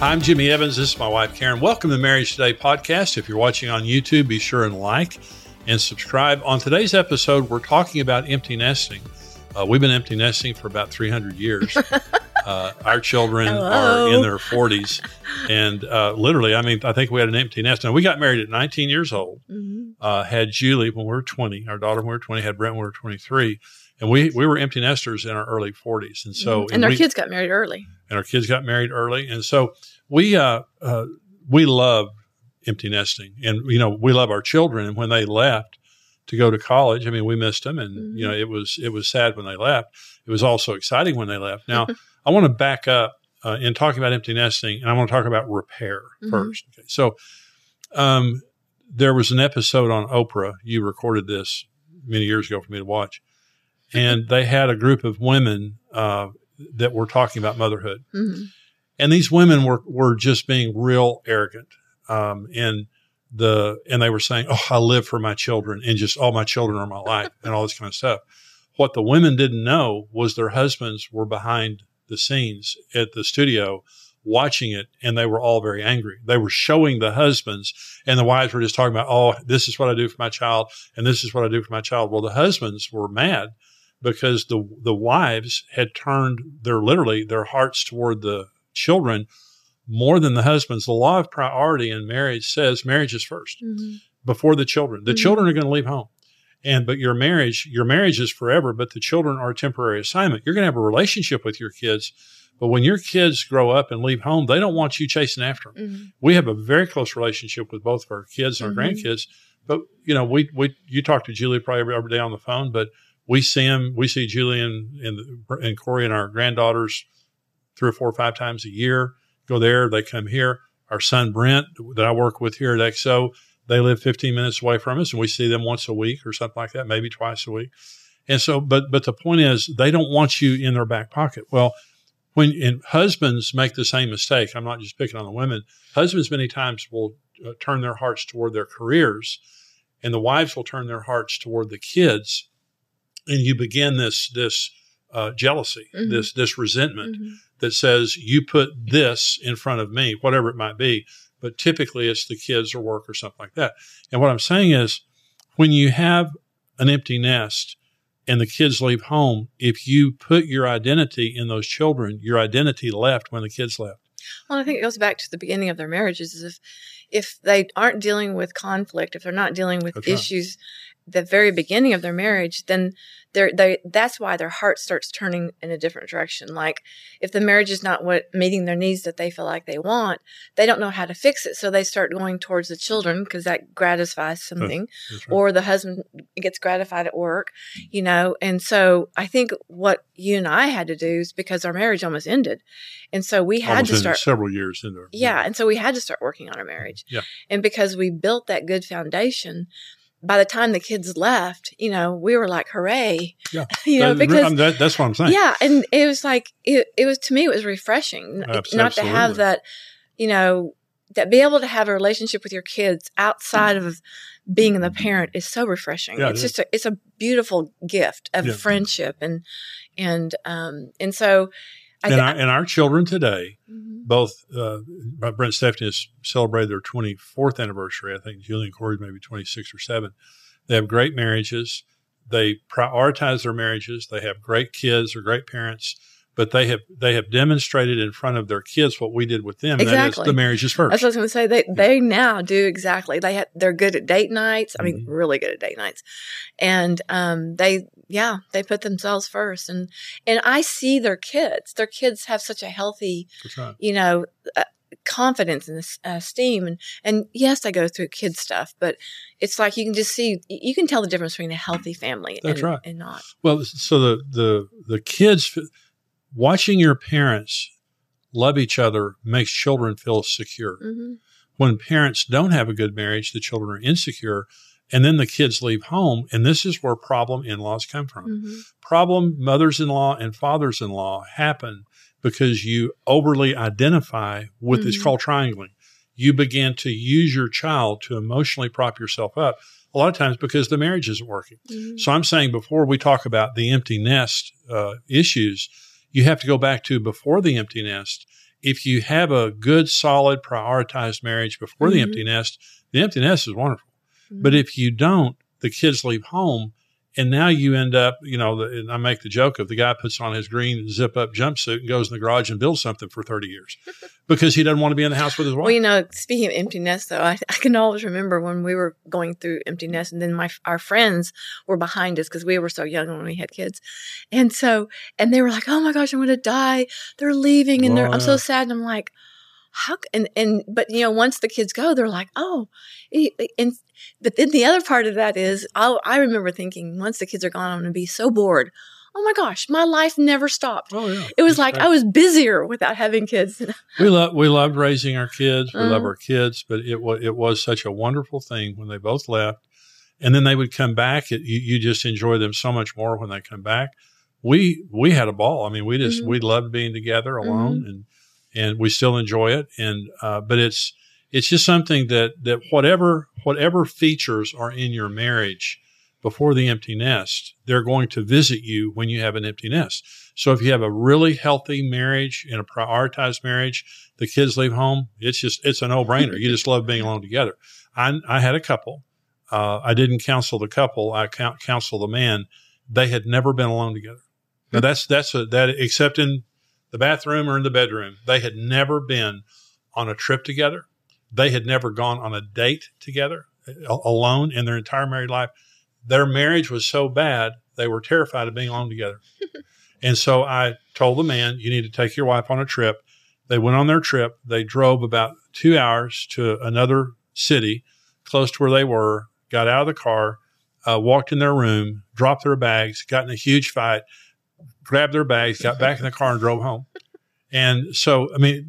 I'm Jimmy Evans. This is my wife, Karen. Welcome to Marriage Today podcast. If you're watching on YouTube, be sure and like and subscribe. On today's episode, we're talking about empty nesting. Uh, we've been empty nesting for about 300 years. Uh, our children Hello. are in their 40s. And uh, literally, I mean, I think we had an empty nest. Now, we got married at 19 years old, Mhm. uh, had Julie when we were 20, our daughter when we were 20, had Brent when we were 23. And we, we were empty nesters in our early 40s. And so, Mm-hmm. and our we- kids got married early. and our kids got married early, and so we uh, uh, we love empty nesting, and you know we love our children. And when they left to go to college, I mean, we missed them, and you know it was it was sad when they left. It was also exciting when they left. Now I want to back up uh, in talking about empty nesting, and I want to talk about repair Mhm. first. Okay. So um, there was an episode on Oprah. You recorded this many years ago for me to watch, and they had a group of women uh, that were talking about motherhood hmm and these women were were just being real arrogant um, and the and they were saying oh i live for my children and just all my children are my life and all this kind of stuff what the women didn't know was their husbands were behind the scenes at the studio watching it and they were all very angry they were showing the husbands and the wives were just talking about oh this is what i do for my child and this is what i do for my child well the husbands were mad because the the wives had turned their literally their hearts toward the children more than the husbands. The law of priority in marriage says marriage is first hmm before the children. The Mhm. children are going to leave home. And but your marriage, your marriage is forever, but the children are a temporary assignment. You're going to have a relationship with your kids, but when your kids grow up and leave home, they don't want you chasing after them. hmm We have a very close relationship with both of our kids and our Mhm. grandkids, but you know, we we you talk to Julie probably every, every day on the phone, but we see him, we see Julie and and, and Corey and our granddaughters three or four or five times a year. Go there, they come here. Our son Brent, that I work with here at XO, they live 15 minutes away from us, and we see them once a week or something like that, maybe twice a week. And so, but but the point is, they don't want you in their back pocket. Well, when and husbands make the same mistake, I'm not just picking on the women. Husbands many times will uh, turn their hearts toward their careers, and the wives will turn their hearts toward the kids, and you begin this this uh, jealousy, Mhm. this this resentment hmm that says you put this in front of me, whatever it might be. But typically it's the kids or work or something like that. And what I'm saying is when you have an empty nest and the kids leave home, if you put your identity in those children, your identity left when the kids left. Well, I think it goes back to the beginning of their marriages. Is if if they aren't dealing with conflict, if they're not dealing with That's issues, the very beginning of their marriage, then they're they that's why their heart starts turning in a different direction. Like if the marriage is not what meeting their needs that they feel like they want, they don't know how to fix it, so they start going towards the children because that gratifies something. Right. or the husband gets gratified at work, you know. And so I think what you and I had to do is because our marriage almost ended. And so we had Almost to start several years into it. yeah, and so we had to start working on our marriage. Yeah. And because we built that good foundation, by the time the kids left, you know, we were like, hooray. Yeah. you know, because that- that's what I'm saying. yeah, and it was like it, it was to me it was refreshing n- Abs- not to have that, you know, that be able to have a relationship with your kids outside of being the parent is so refreshing. Yeah, it's is. just a, it's a beautiful gift of Yeah. friendship and and um and so I And our, and our children today, Mhm. Both uh, Brent Stephanie has celebrated their 24th anniversary. I think Julie and Corey maybe 26 or 7. They have great marriages. They prioritize their marriages. They have great kids or great parents, but they have they have demonstrated in front of their kids what we did with them. Exactly. is the marriage is first. That's what I was going to say. They they now do exactly. They have, they're good at date nights. I mean, Mhm. really good at date nights, and um, they yeah they put themselves first. And and I see their kids. Their kids have such a healthy right. you know uh, confidence and uh, esteem and and yes i go through kid stuff but it's like you can just see you can tell the difference between a healthy family That's and, right. and not Well, so the the the kids, watching your parents love each other makes children feel secure. hmm When parents don't have a good marriage, the children are insecure. And then the kids leave home. And this is where problem in laws come from. hmm Problem mothers in law and fathers in law happen because you overly identify with it's Mhm. called triangling. You begin to use your child to emotionally prop yourself up. A lot of times because the marriage isn't working. hmm So I'm saying before we talk about the empty nest uh, issues, you have to go back to before the empty nest. If you have a good, solid, prioritized marriage before the Mhm. empty nest, the empty nest is wonderful. But if you don't, the kids leave home, and now you end up, you know, the, and I make the joke of the guy puts on his green zip up jumpsuit and goes in the garage and builds something for 30 years because he doesn't want to be in the house with his wife. Well, you know, speaking of empty nest, though, I, I can always remember when we were going through empty nest, and then my our friends were behind us because we were so young when we had kids, and so and they were like, "Oh my gosh, I'm going to die! They're leaving, and they're Oh, I'm so sad." And I'm like, "How?" And and but you know, once the kids go, they're like, "Oh," and but then the other part of that is, I I remember thinking, once the kids are gone, I'm going to be so bored. Oh my gosh, my life never stopped. oh, yeah. It was That's like right. I was busier without having kids. we love we loved raising our kids. We love Uh-huh. our kids, but it was it was such a wonderful thing when they both left, and then they would come back. It, you, you just enjoy them so much more when they come back. We we had a ball. I mean, we just Mhm. we loved being together alone, Mm-hmm. and and we still enjoy it. And uh, but it's it's just something that that whatever whatever features are in your marriage before the empty nest, they're going to visit you when you have an empty nest. So if you have a really healthy marriage and a prioritized marriage, the kids leave home. It's just it's a no brainer. you just love being alone together. I I had a couple. Uh, I didn't counsel the couple. I counsel the man. They had never been alone together. Now that's that's a, that except in the bathroom or in the bedroom. They had never been on a trip together. They had never gone on a date together alone in their entire married life. Their marriage was so bad they were terrified of being alone together. and so I told the man, "You need to take your wife on a trip." They went on their trip. They drove about two hours to another city close to where they were. Got out of the car, uh, walked in their room, dropped their bags, got in a huge fight, grabbed their bags, got back in the car, and drove home. And so, I mean,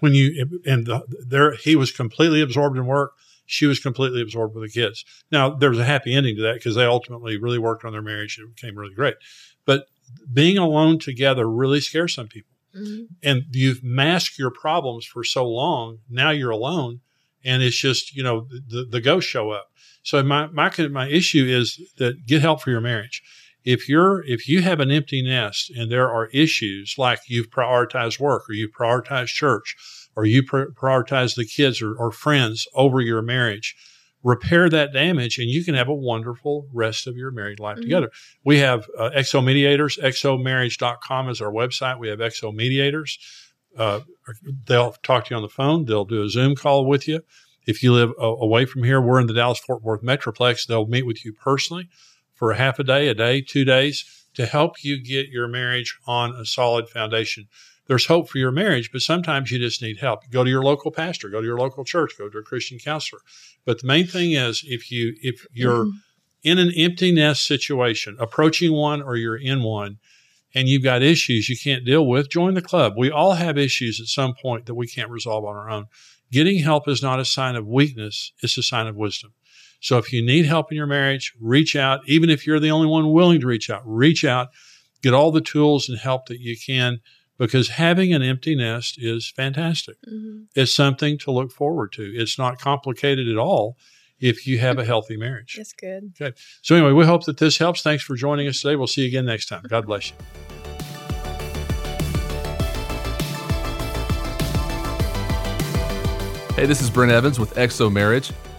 when you and the, there, he was completely absorbed in work. She was completely absorbed with the kids. Now there was a happy ending to that because they ultimately really worked on their marriage and it became really great. But being alone together really scares some people. Mhm. And you've masked your problems for so long. Now you're alone, and it's just you know the the ghosts show up. So my my my issue is that get help for your marriage if you're if you have an empty nest and there are issues like you've prioritized work or you've prioritized church or you pr- prioritize the kids or, or friends over your marriage repair that damage and you can have a wonderful rest of your married life Mhm. together. We have uh, XO mediators. XOmarriage.com is our website. We have XO mediators. Uh, they'll talk to you on the phone. They'll do a zoom call with you. If you live uh, away from here we're in the dallas fort worth metroplex. They'll meet with you personally for a half a day, a day, two days to help you get your marriage on a solid foundation. There's hope for your marriage, but sometimes you just need help. Go to your local pastor, go to your local church, go to a Christian counselor. But the main thing is if you if you're mm-hmm. in an empty nest situation, approaching one or you're in one, and you've got issues you can't deal with, join the club. We all have issues at some point that we can't resolve on our own. Getting help is not a sign of weakness, it's a sign of wisdom. So if you need help in your marriage, reach out. Even if you're the only one willing to reach out, reach out, get all the tools and help that you can because having an empty nest is fantastic. Mhm. It's something to look forward to. It's not complicated at all if you have a healthy marriage. That's good. Okay. So anyway, we hope that this helps. Thanks for joining us today. We'll see you again next time. God bless you. Hey, this is Brent Evans with XO Marriage,